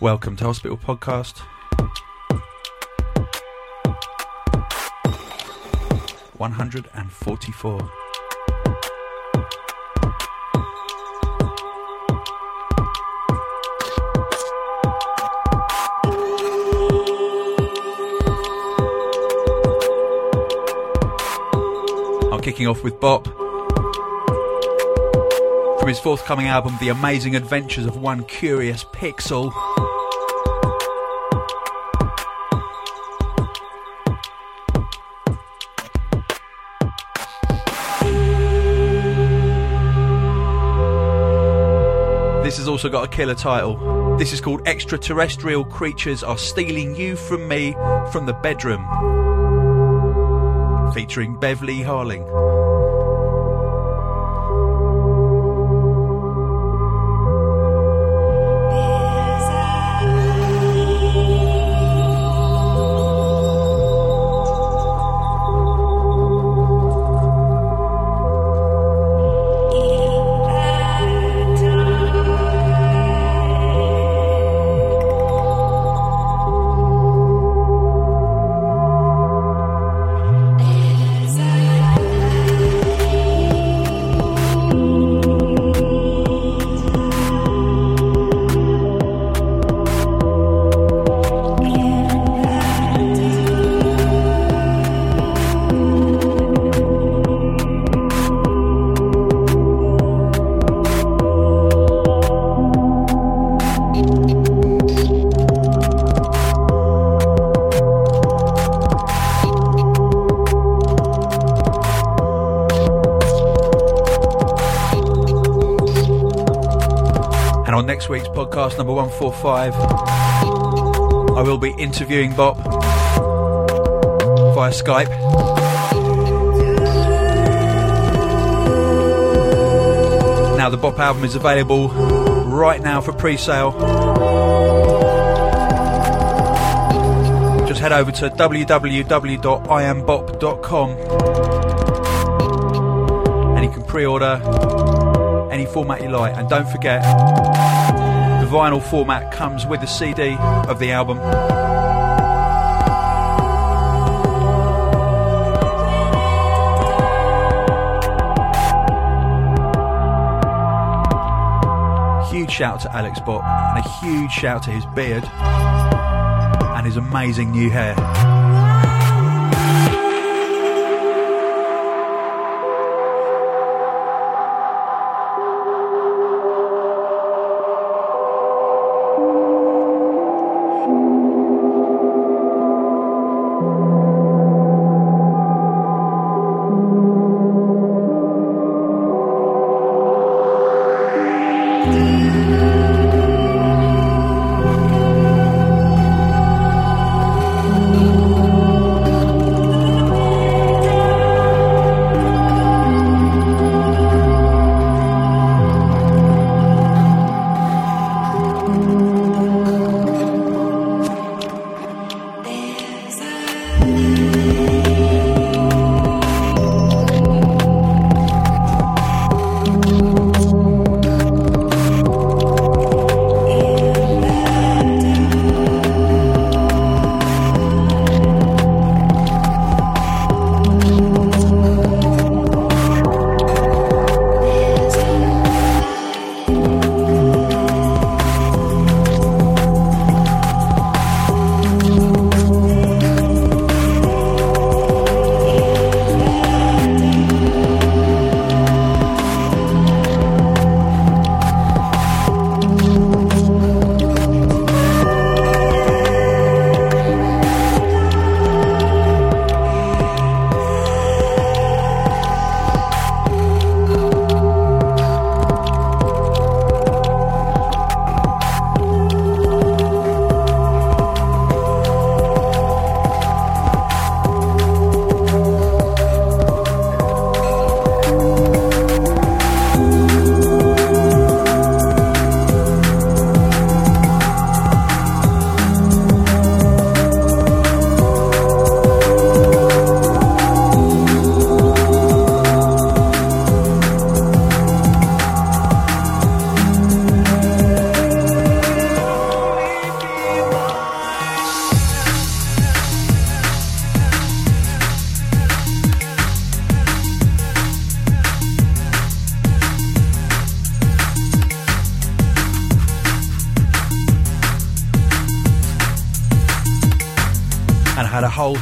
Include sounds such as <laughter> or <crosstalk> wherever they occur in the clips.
Welcome to Hospital Podcast. One hundred and forty-four. I'm kicking off with Bop from his forthcoming album, The Amazing Adventures of One Curious Pixel. Also got a killer title. This is called Extraterrestrial Creatures Are Stealing You From Me from the Bedroom. Featuring Beverly Harling. 5. I will be interviewing Bop via Skype. Now, the Bop album is available right now for pre sale. Just head over to www.iambop.com and you can pre order any format you like. And don't forget, vinyl format comes with the CD of the album. Huge shout to Alex Bott and a huge shout to his beard and his amazing new hair.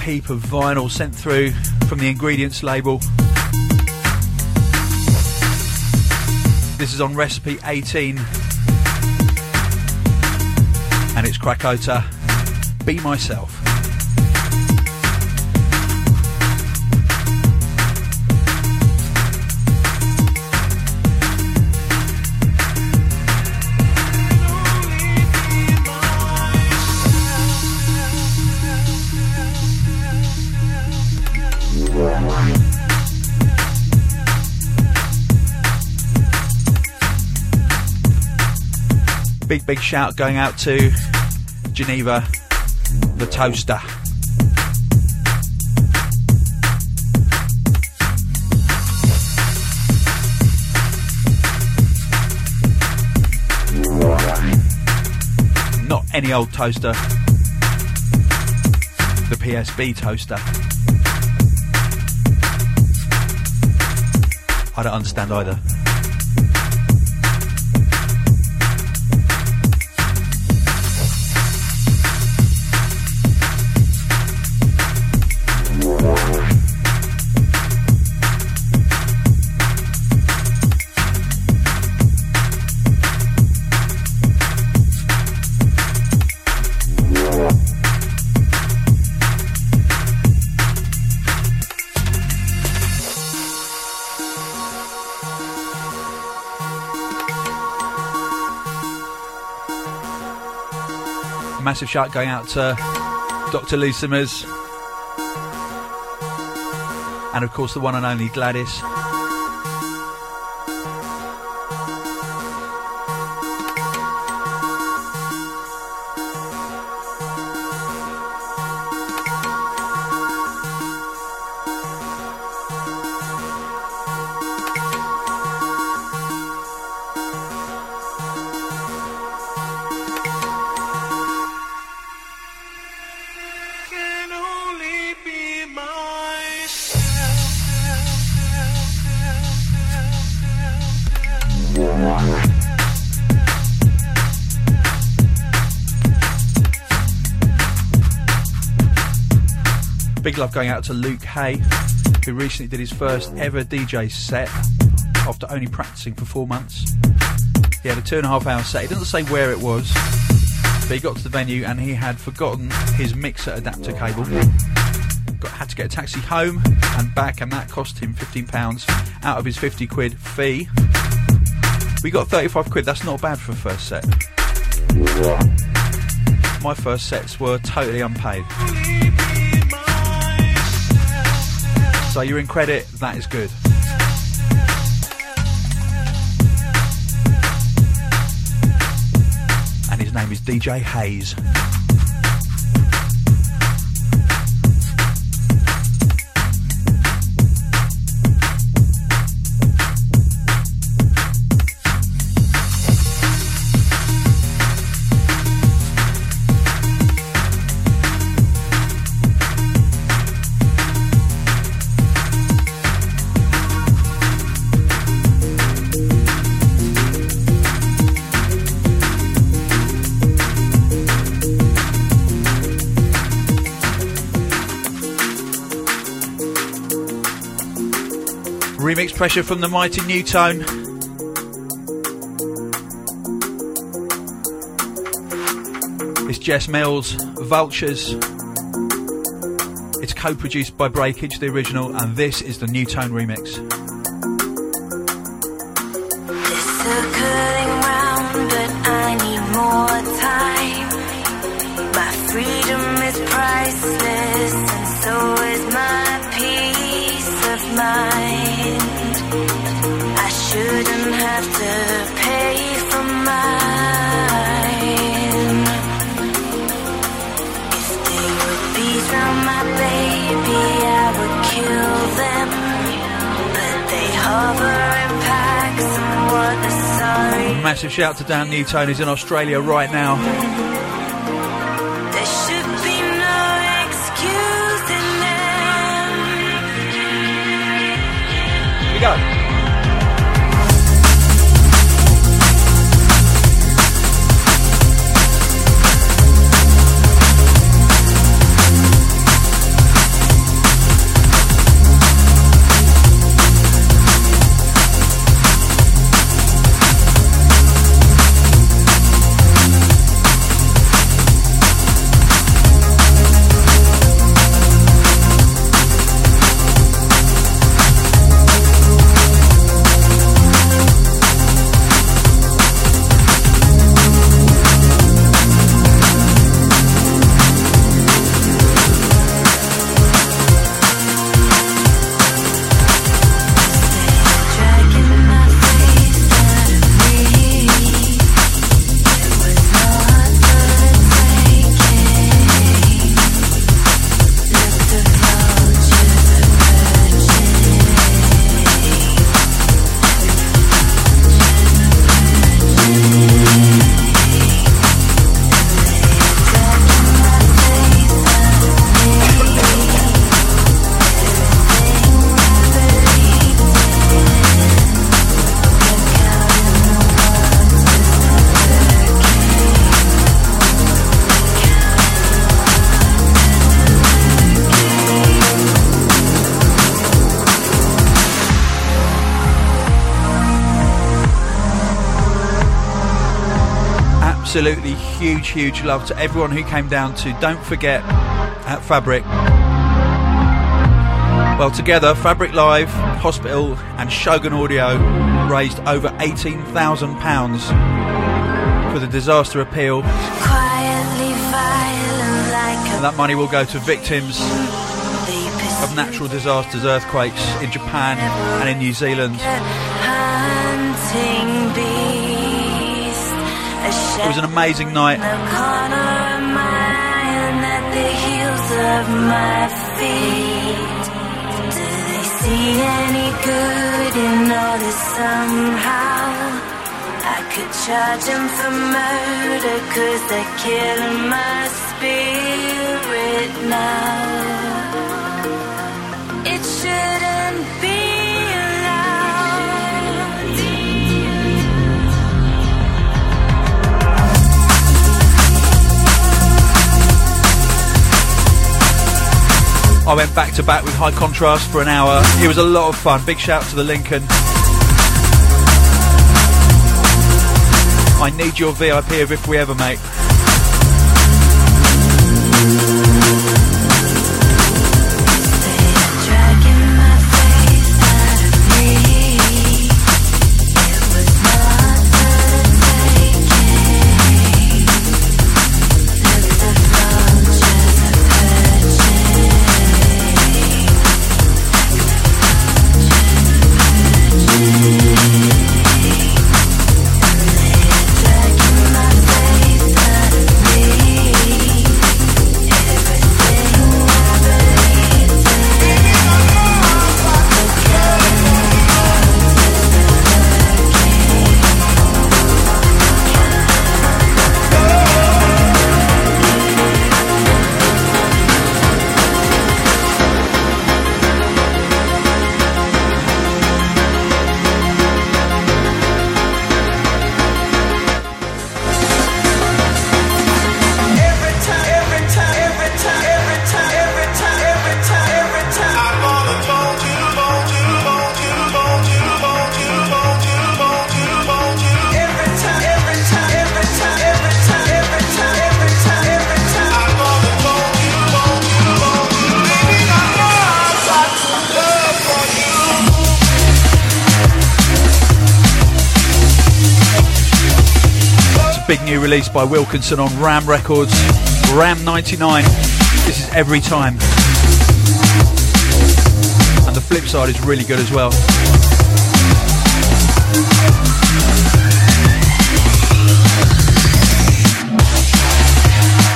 Heap of vinyl sent through from the Ingredients label. This is on recipe 18 and it's Krakota Be Myself. Big, shout going out to Geneva, the toaster. Not any old toaster, the PSB toaster. I don't understand either. Massive shout going out to Dr. Lee Simmers. And of course, the one and only Gladys. Love going out to Luke Hay, who recently did his first ever DJ set after only practicing for four months. He had a two and a half hour set. He doesn't say where it was, but he got to the venue and he had forgotten his mixer adapter cable. Got, had to get a taxi home and back, and that cost him £15 out of his 50 quid fee. We got 35 quid, that's not bad for a first set. My first sets were totally unpaid. So you're in credit, that is good. And his name is DJ Hayes. Pressure from the mighty NuTone. It's Jess Mills, Vultures. It's co produced by Breakage, the original, and this is the NuTone remix. Massive shout to Dan NuTone, he's in Australia right now. Huge, love to everyone who came down to Don't Forget at Fabric. Well, together, Fabric Live, Hospital, and Shogun Audio raised over £18,000 for the disaster appeal. Quietly violent like And that money will go to victims of natural disasters, earthquakes in Japan and in New Zealand. It was an amazing night. charge them for murder cause they're my spirit now. It shouldn't be I went back to back with High Contrast for an hour. It was a lot of fun. Big shout to the Lincoln. I need your VIP if we ever, mate. New release by Wilkinson on Ram Records. Ram 99. This is every time. And the flip side is really good as well.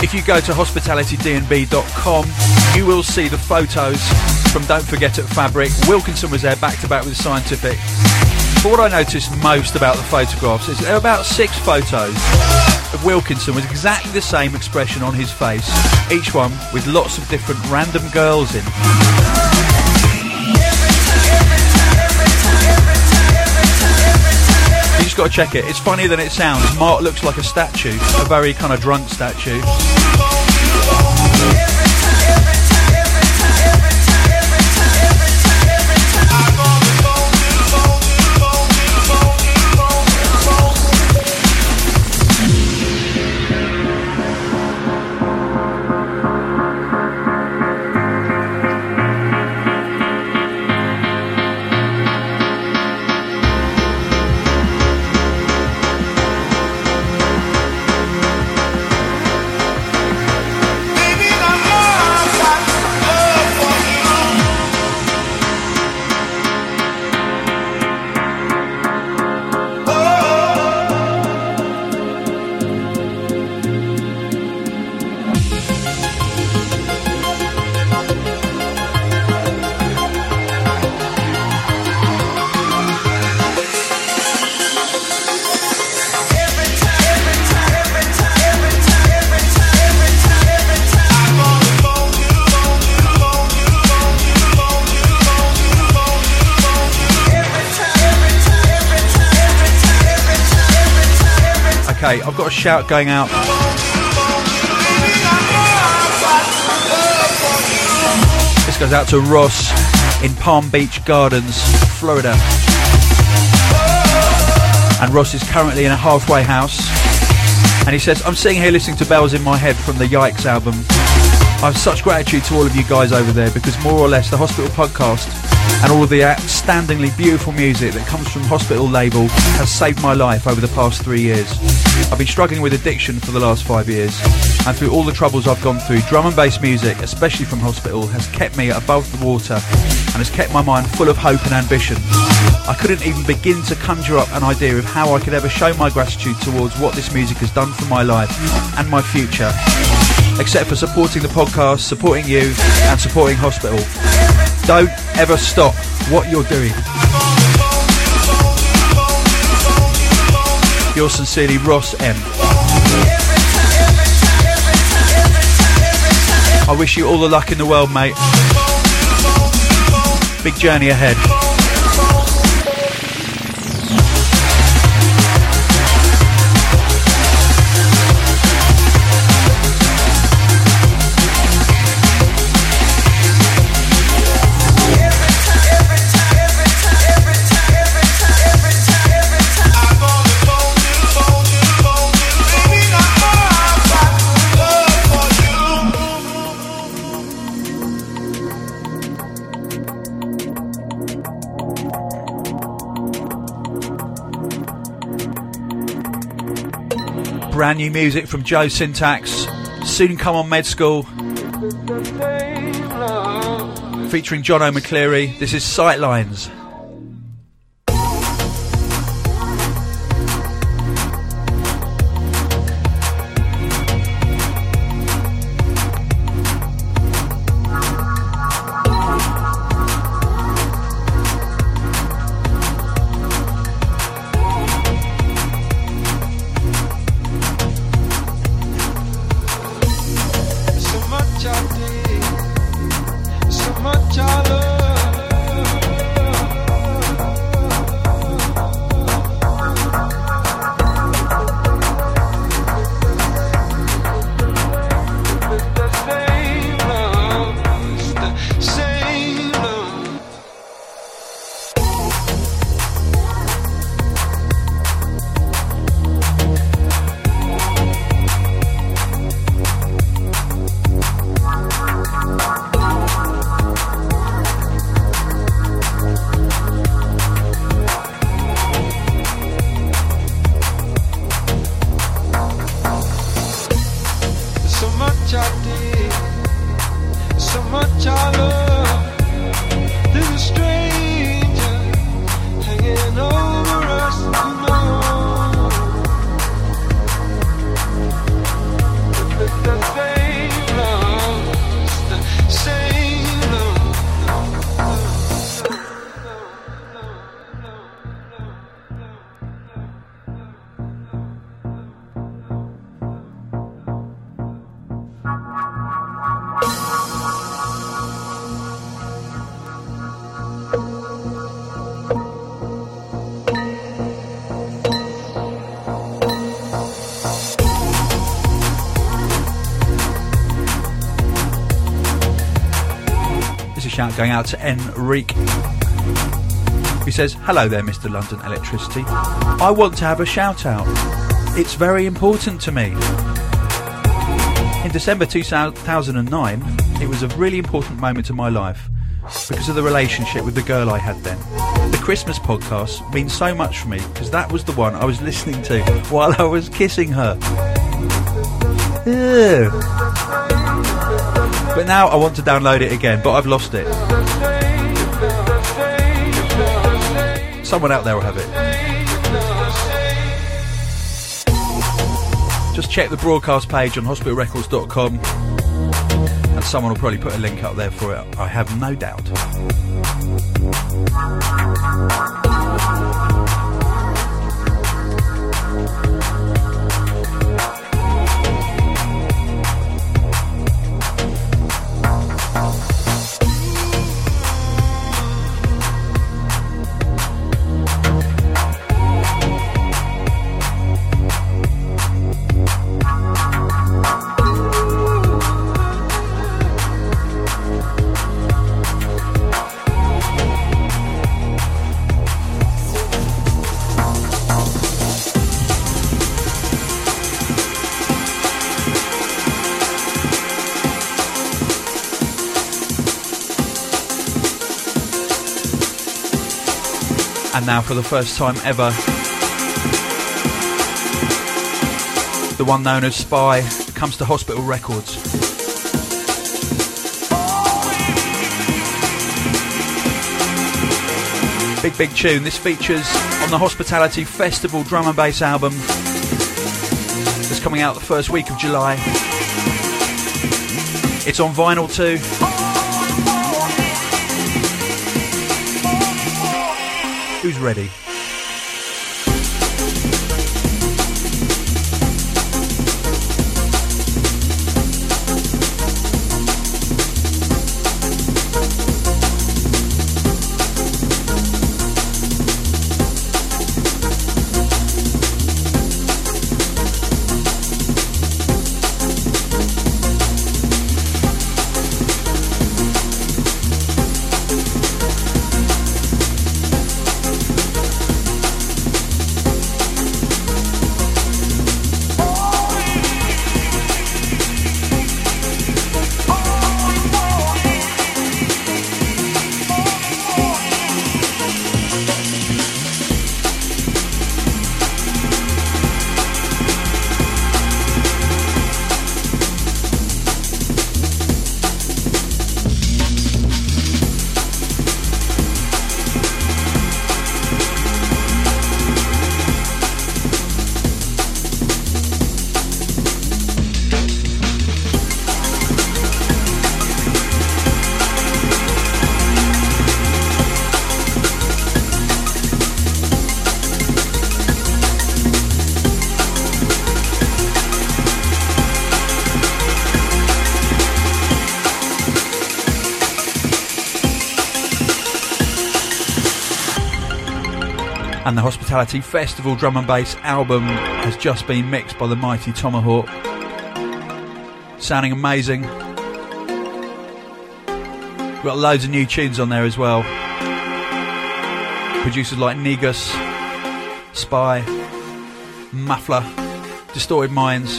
If you go to hospitalitydnb.com, you will see the photos from Don't Forget at Fabric. Wilkinson was there back to back with Scientific. But what I noticed most about the photographs is there are about six photos of Wilkinson with exactly the same expression on his face, each one with lots of different random girls in. You just got to check it. It's funnier than it sounds. Mark looks like a statue, a very kind of drunk statue. Shout going out. This goes out to Ross in Palm Beach Gardens, Florida. And Ross is currently in a halfway house And he says, I'm sitting here listening to Bells in My Head from the Yikes album. I have such gratitude to all of you guys over there because more or less the Hospital podcast and all of the outstandingly beautiful music that comes from Hospital label has saved my life over the past three years. I've been struggling with addiction for the last five years and through all the troubles I've gone through, drum and bass music, especially from Hospital, has kept me above the water and has kept my mind full of hope and ambition. I couldn't even begin to conjure up an idea of how I could ever show my gratitude towards what this music has done for my life and my future except for supporting the podcast, supporting you, and supporting Hospital. Don't ever stop what you're doing. Yours sincerely, Ross M. I wish you all the luck in the world, mate. Big journey ahead. Brand new music from Joe Syntax. Soon come on Med School. Featuring John O. McCleary. This is Sightlines. Going out to Enrique. He says, Hello there, Mr. London Electricity. I want to have a shout out. It's very important to me. In December 2009, it was a really important moment in my life because of the relationship with the girl I had then. The Christmas podcast means so much for me because that was the one I was listening to <laughs> while I was kissing her. Ew. But now I want to download it again, but I've lost it. Someone out there will have it. Just check the broadcast page on hospitalrecords.com and someone will probably put a link up there for it. I have no doubt. And now, for the first time ever, the one known as Spy comes to Hospital Records. Big, big tune. This features on the Hospitality Festival drum and bass album that's coming out the first week of July. It's on vinyl too. Who's ready? Hospitality Festival drum and bass album has just been mixed by the mighty Tomahawk. Sounding amazing. We've got loads of new tunes on there as well. Producers like Negus, Spy, Muffler, Distorted Minds,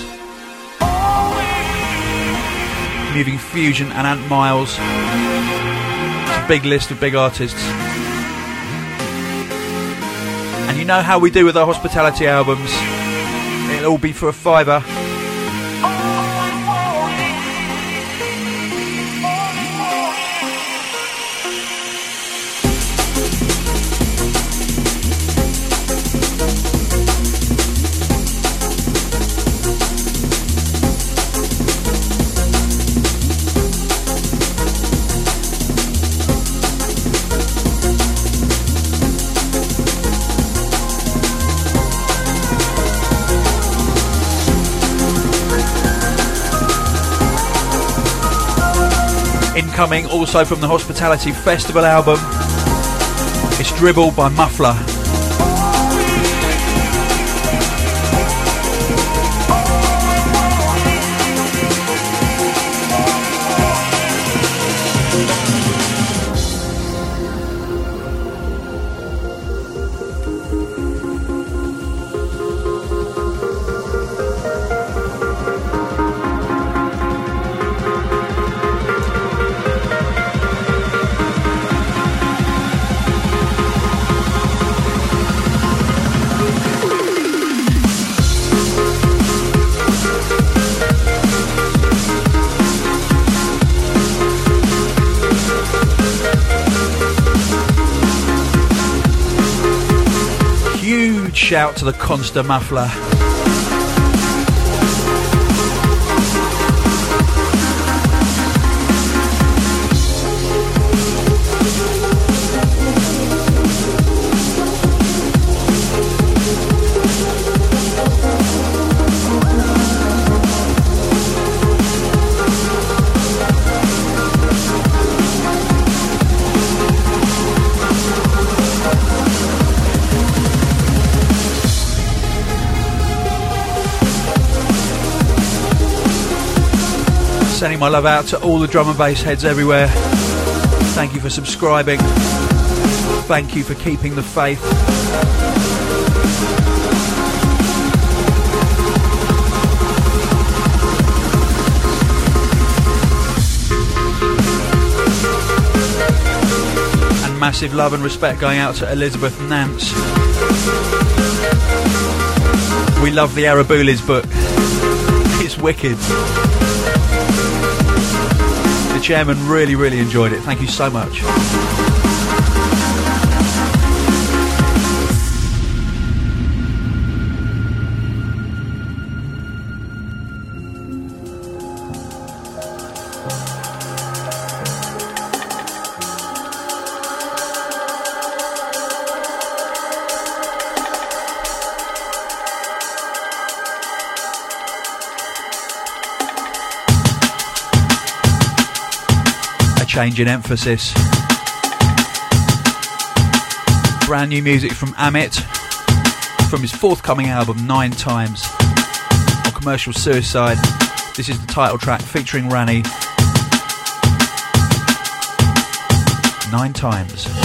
Moving Fusion, and Ant Miles. It's a big list of big artists. You know how we do with our hospitality albums. It'll all be for a fiver. Incoming also from the Hospitality Festival album. It's Dribble by Muffler. Shout to the Consta Muffler. Sending my love out to all the drum and bass heads everywhere. Thank you for subscribing. Thank you for keeping the faith. And massive love and respect going out to Elizabeth Nance. We love the Arabulis book. It's wicked. Chairman really, really enjoyed it. Thank you so much. Change in emphasis. Brand new music from Amit from his forthcoming album Nine Times on Commercial Suicide. This is the title track featuring Rani. Nine Times.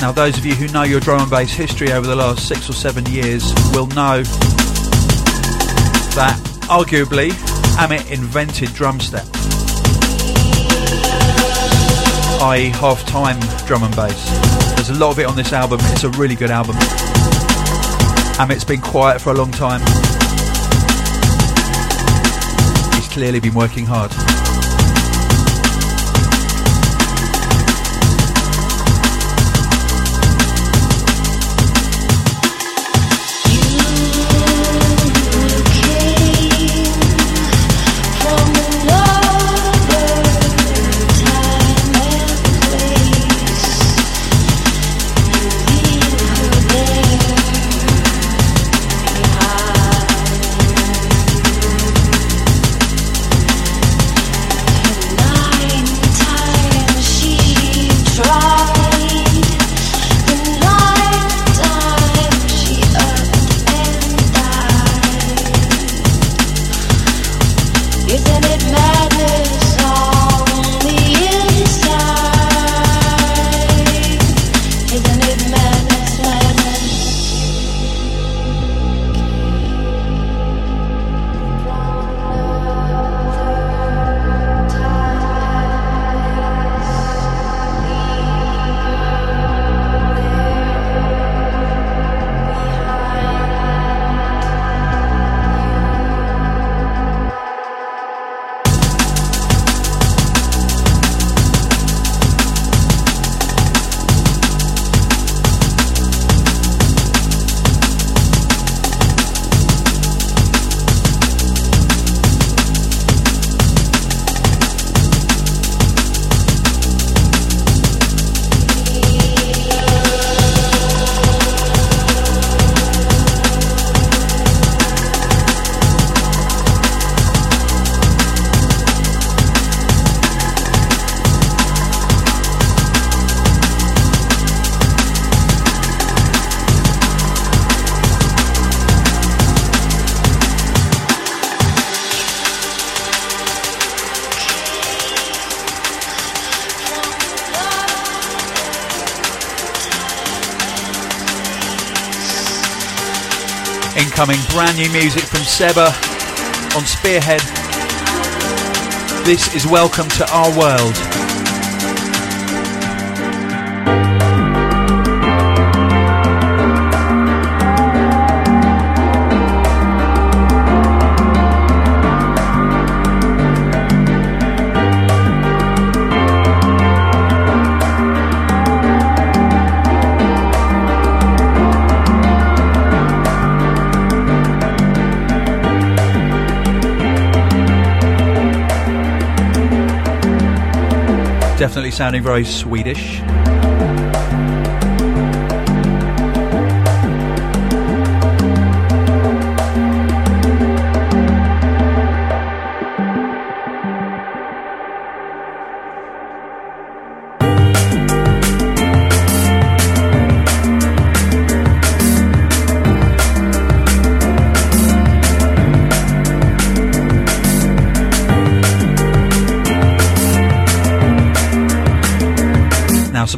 Now, those of you who know your drum and bass history over the last six or seven years will know that arguably Amit invented drum step, i.e., half time drum and bass. There's a lot of it on this album, it's a really good album. Amit's been quiet for a long time. He's clearly been working hard. New music from Seba on Spearhead. This is Welcome to Our World. Definitely sounding very Swedish.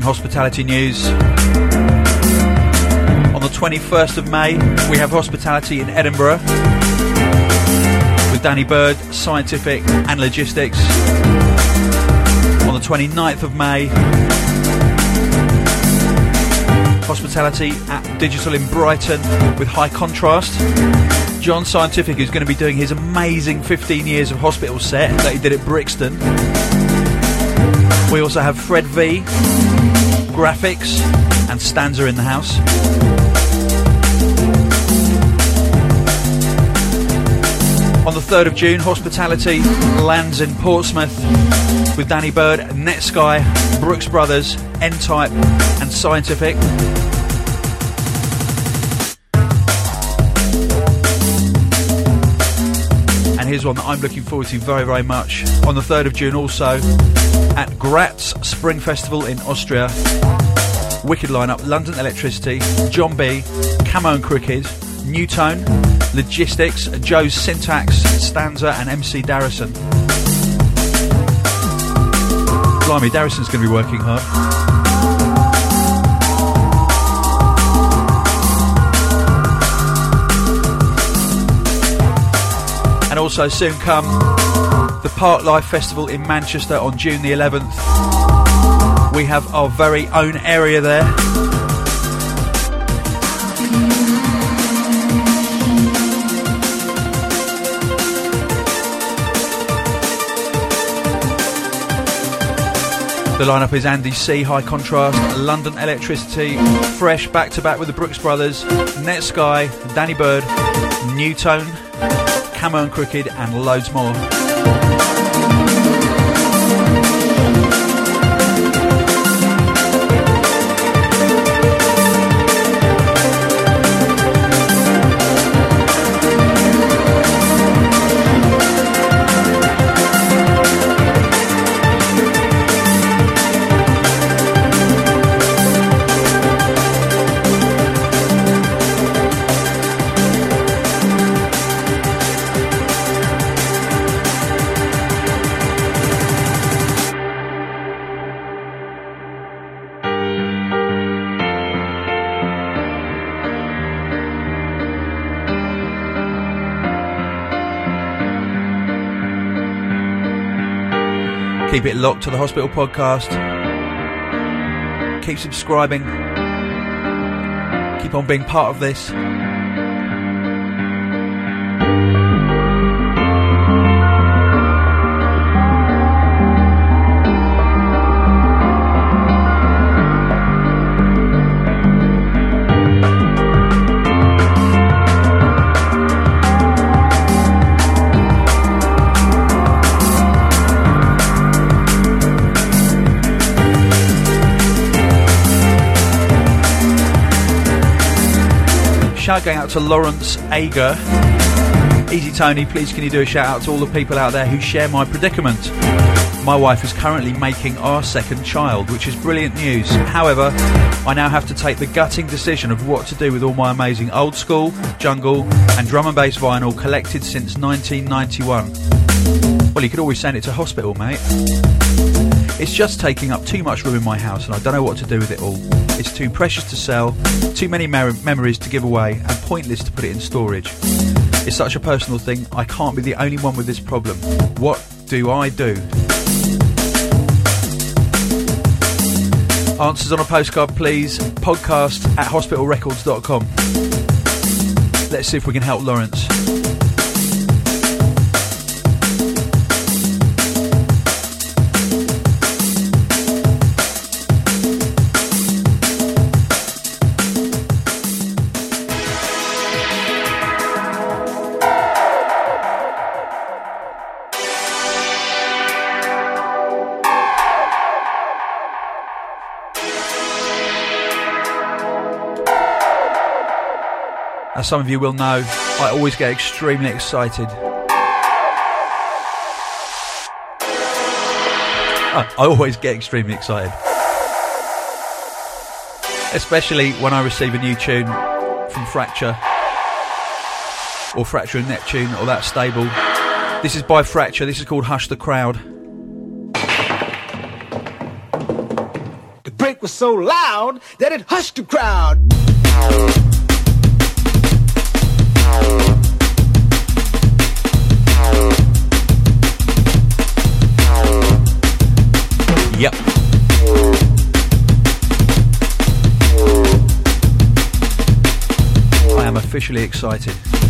Some hospitality news. On the 21st of May, we have hospitality in Edinburgh with Danny Byrd, Scientific and Logistics. On the 29th of May, hospitality at Digital in Brighton with High Contrast. John Scientific is going to be doing his amazing 15 years of hospital set that he did at Brixton. We also have Fred V, Grafix, and Stanza in the house. On the 3rd of June, Hospitality lands in Portsmouth with Danny Byrd, Netsky, Brookes Brothers, N-Type, and Scientific. Here's one that I'm looking forward to very, very much. On the 3rd of June, also at Graz Spring Festival in Austria. Wicked lineup London Elektricity, John B, Camo and Krooked, Nu:Tone, Logistics, Joe's Syntax, Stanza, and MC Darrison. Blimey, Darrison's going to be working hard. Also soon come the Park Life Festival in Manchester on June the 11th. We have our very own area there. The lineup is Andy C, High Contrast, London Elektricity, Fresh, back to back with the Brookes Brothers, Netsky, Danny Byrd, Nu:Tone, Camo and Krooked, and loads more. Keep it locked to the Hospital Podcast. Keep subscribing. Keep on being part of this. Shout going out to Lawrence Ager. Easy Tony, please can you do a shout out to all the people out there who share my predicament? My wife is currently making our second child, which is brilliant news. However, I now have to take the gutting decision of what to do with all my amazing old school, jungle, and drum and bass vinyl collected since 1991. Well, you could always send it to hospital, mate. It's just taking up too much room in my house, and I don't know what to do with it all. It's too precious to sell, too many mer- memories to give away, and pointless to put it in storage. It's such a personal thing, I can't be the only one with this problem. What do I do? Answers on a postcard, please. Podcast at hospitalrecords.com. Let's see if we can help Lawrence. As some of you will know, I always get extremely excited. I always get extremely excited. Especially when I receive a new tune from Fracture or Fracture and Neptune or that stable. This is by Fracture, this is called Hush the Crowd. The break was so loud that it hushed the crowd. Officially excited.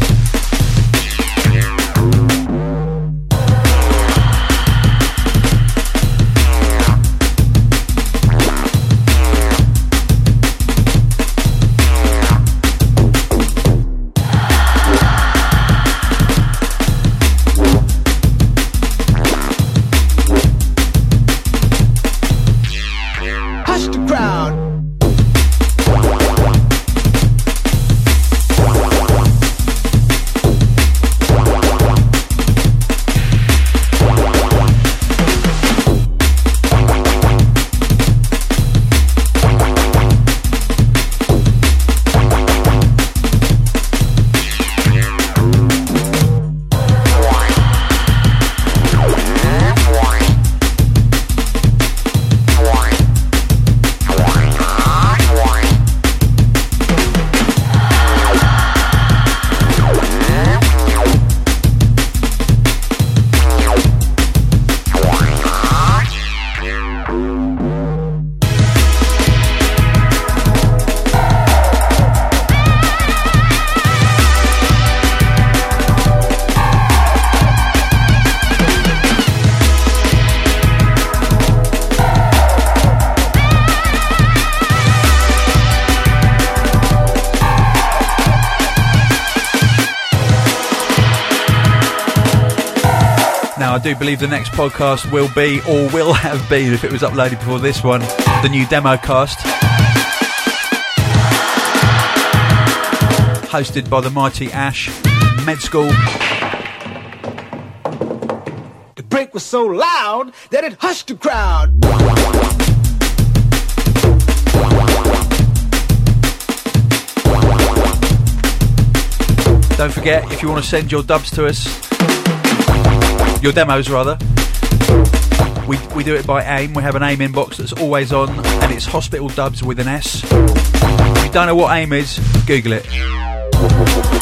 Do believe the next podcast will be, or will have been, if it was uploaded before this one, the new demo cast. Hosted by the mighty Ash, Med School, The break was so loud that it hushed the crowd. Don't forget, if you want to send your dubs to us, your demos rather, we, we do it by AIM. We have an AIM inbox that's always on, and it's Hospital Dubs with an S. If you don't know what AIM is, Google it.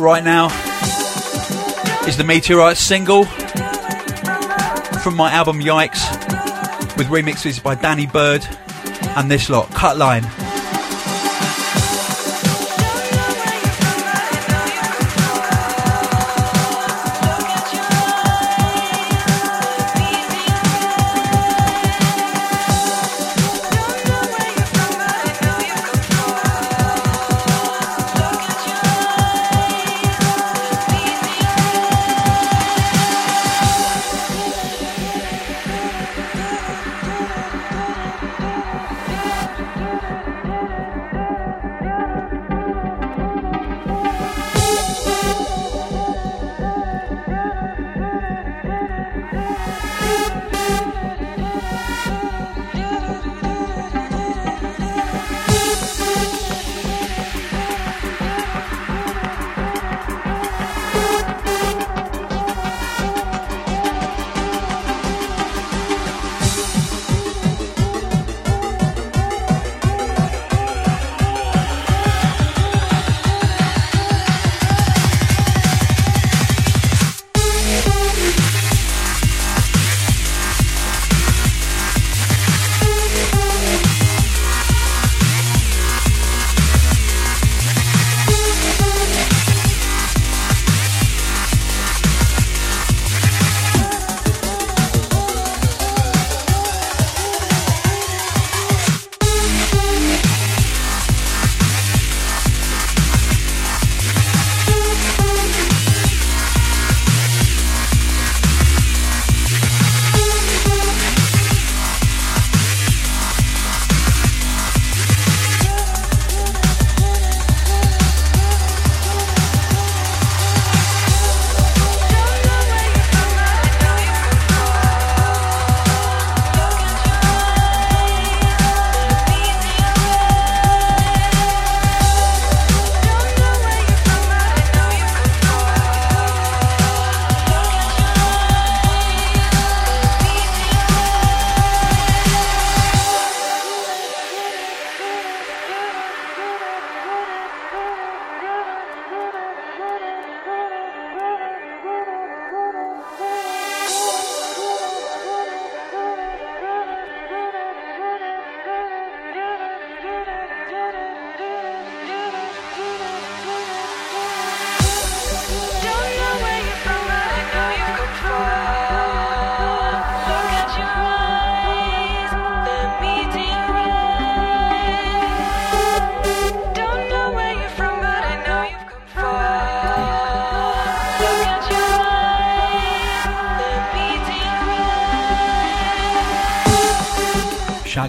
Right now. is the Meteorite single from my album Yikes with remixes by Danny Byrd and this lot, Cut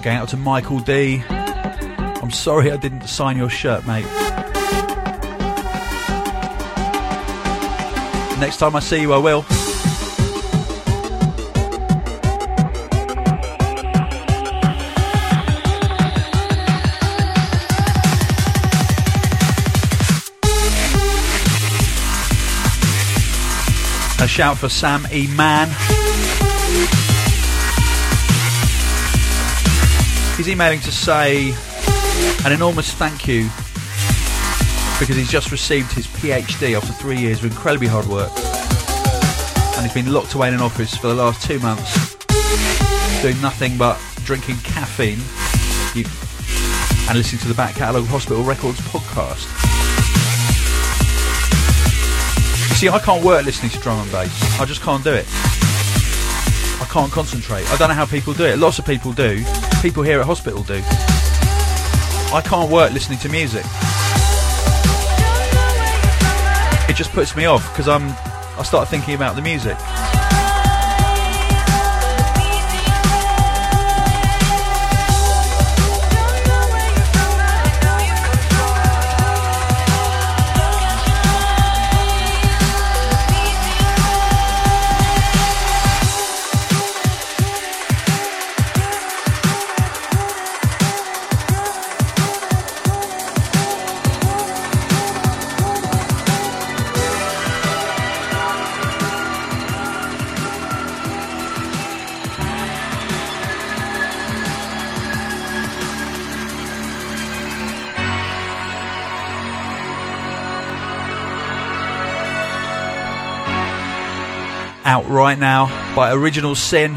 Shout going out to Michael D. I'm sorry I didn't sign your shirt, mate. Next time I see you, I will. A shout for Sam E. Mann. He's emailing to say an enormous thank you because he's just received his PhD after three years of incredibly hard work. And he's been locked away in an office for the last two months, doing nothing but drinking caffeine and listening to the Back Catalogue of Hospital Records podcast. See, I can't work listening to drum and bass. I just can't do it. I can't concentrate. I don't know how people do it. Lots of people do. People here at hospital do. I can't work listening to music. It just puts me off because I'm. I start thinking about the music. Out right now by Original Sin.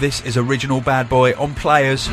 This is Original Bad Boy on Playaz.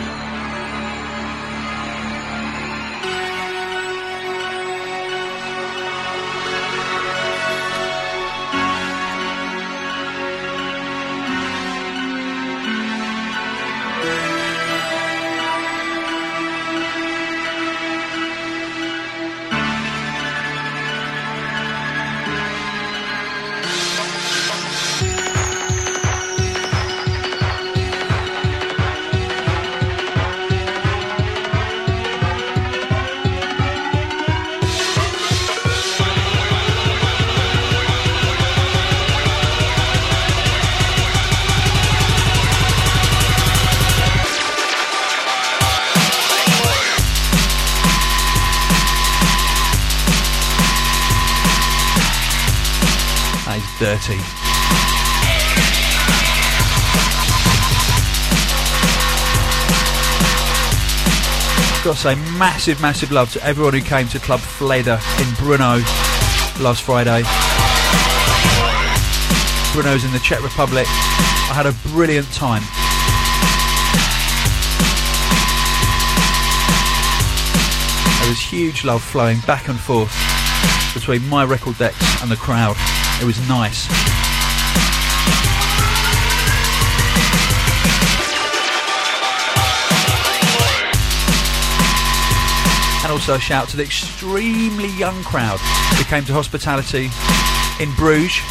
Say, massive, massive love to everyone who came to Club Fléda in Brno last Friday. Brno's in the Czech Republic. I had a brilliant time. There was huge love flowing back and forth between my record decks and the crowd. It was nice. Also shout to the extremely young crowd who came to hospitality in Bruges,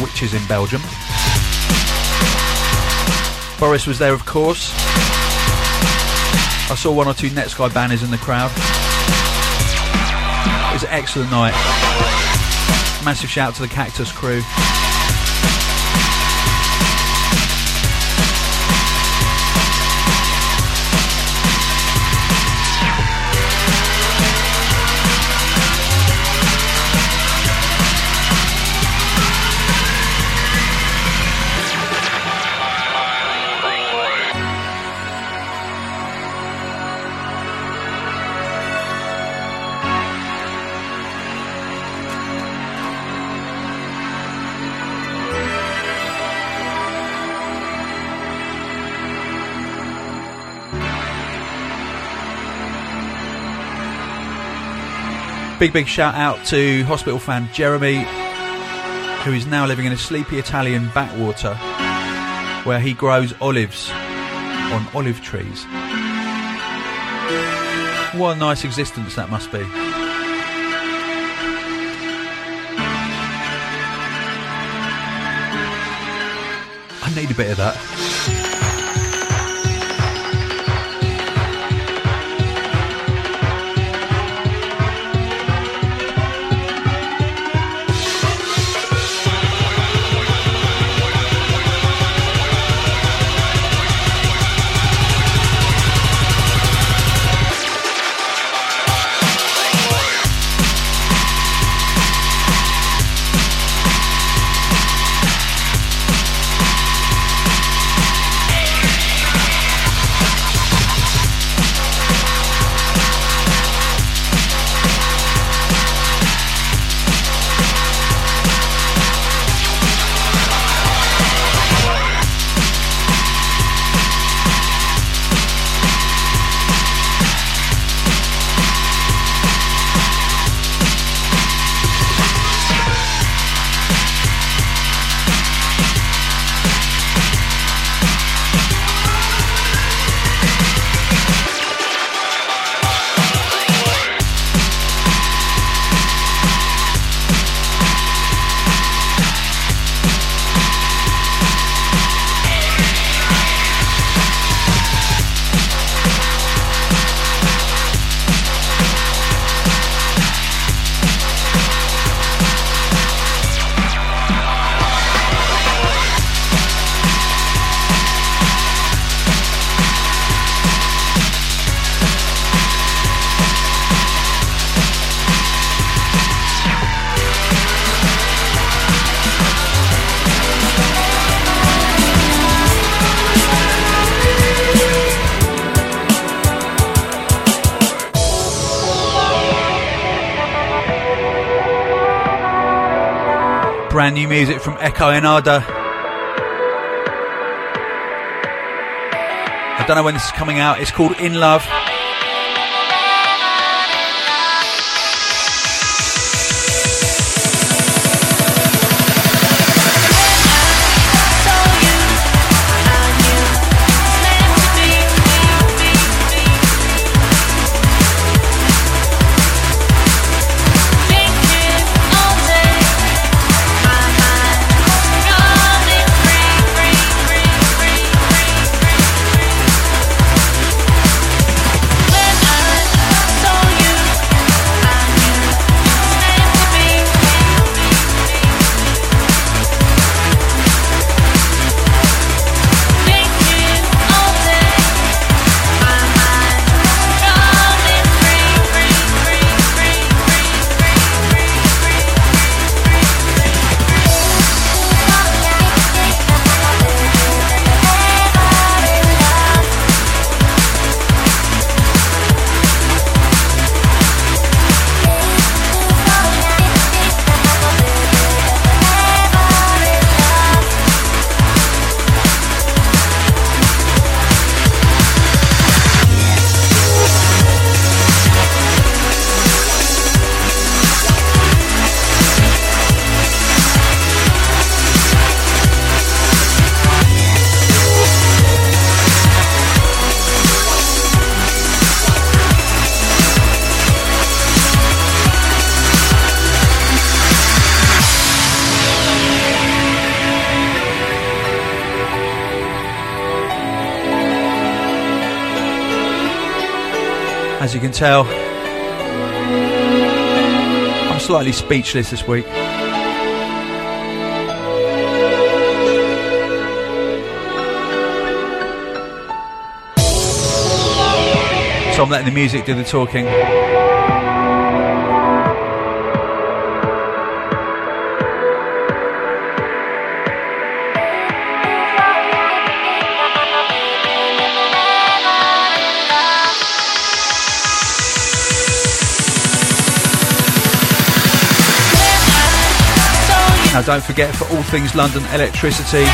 which is in Belgium. Boris was there, of course. I saw one or two Netsky banners in the crowd. It was an excellent night. Massive shout to the Cactus crew. Big, big shout out to hospital fan Jeremy, who is now living in a sleepy Italian backwater where he grows olives on olive trees. What a nice existence that must be. I need a bit of that. From Echo Enada. I don't know when this is coming out. It's called In Love. I'm slightly speechless this week. So I'm letting the music do the talking. Don't forget for all things London Elektricity,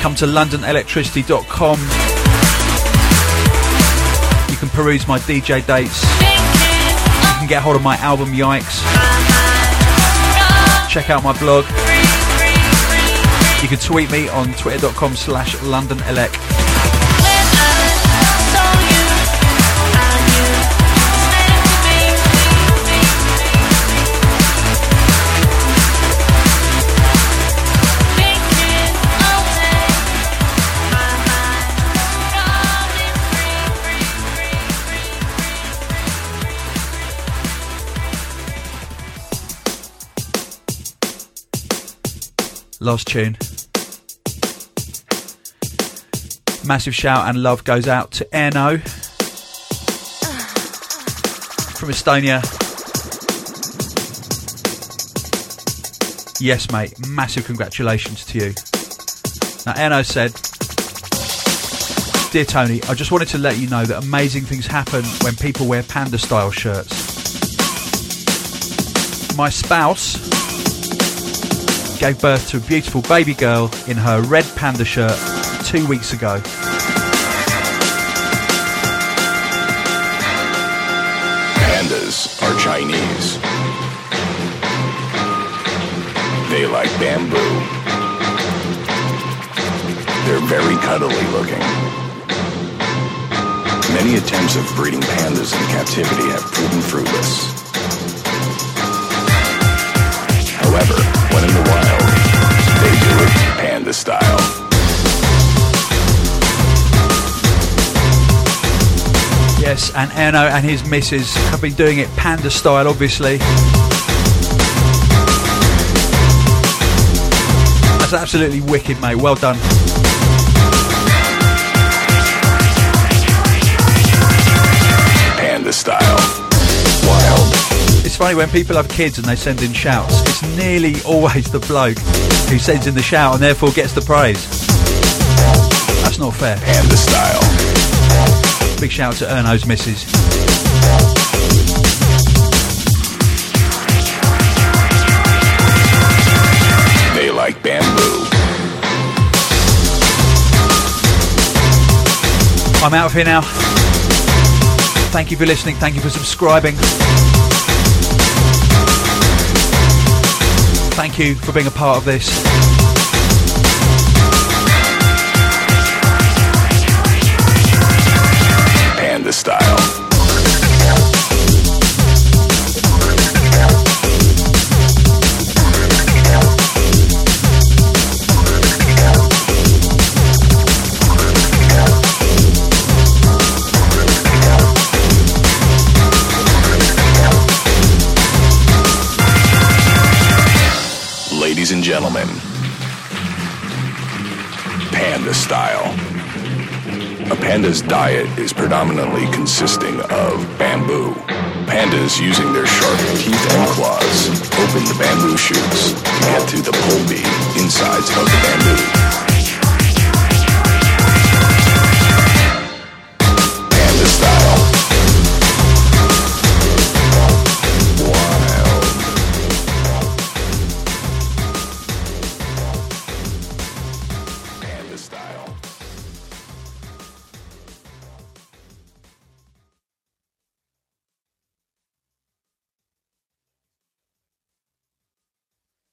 come to londonelektricity.com. You can peruse my DJ dates. You can get hold of my album Yikes. Check out my blog. You can tweet me on twitter.com slash londonelek. Lost tune. Massive shout and love goes out to Erno from Estonia. Yes, mate. Massive congratulations to you. Now, Erno said, Dear Tony, I just wanted to let you know that amazing things happen when people wear panda style shirts. My spouse gave birth to a beautiful baby girl in her red panda shirt two weeks ago. Pandas are Chinese. They like bamboo. They're very cuddly looking. Many attempts of breeding pandas in captivity have proven fruitless. However, when in the wild, style. Yes, and Erno and his missus have been doing it panda style, obviously. That's absolutely wicked, mate. Well done. Funny when people have kids and they send in shouts, it's nearly always the bloke who sends in the shout and therefore gets the praise. That's not fair. Panda style. Big shout out to Erno's missus. They like bamboo. I'm out of here now. Thank you for listening. Thank you for subscribing. Thank you for being a part of this. Gentlemen, Panda style. A panda's diet is predominantly consisting of bamboo. Pandas, using their sharp teeth and claws, open the bamboo shoots to get to the pulpy insides of the bamboo.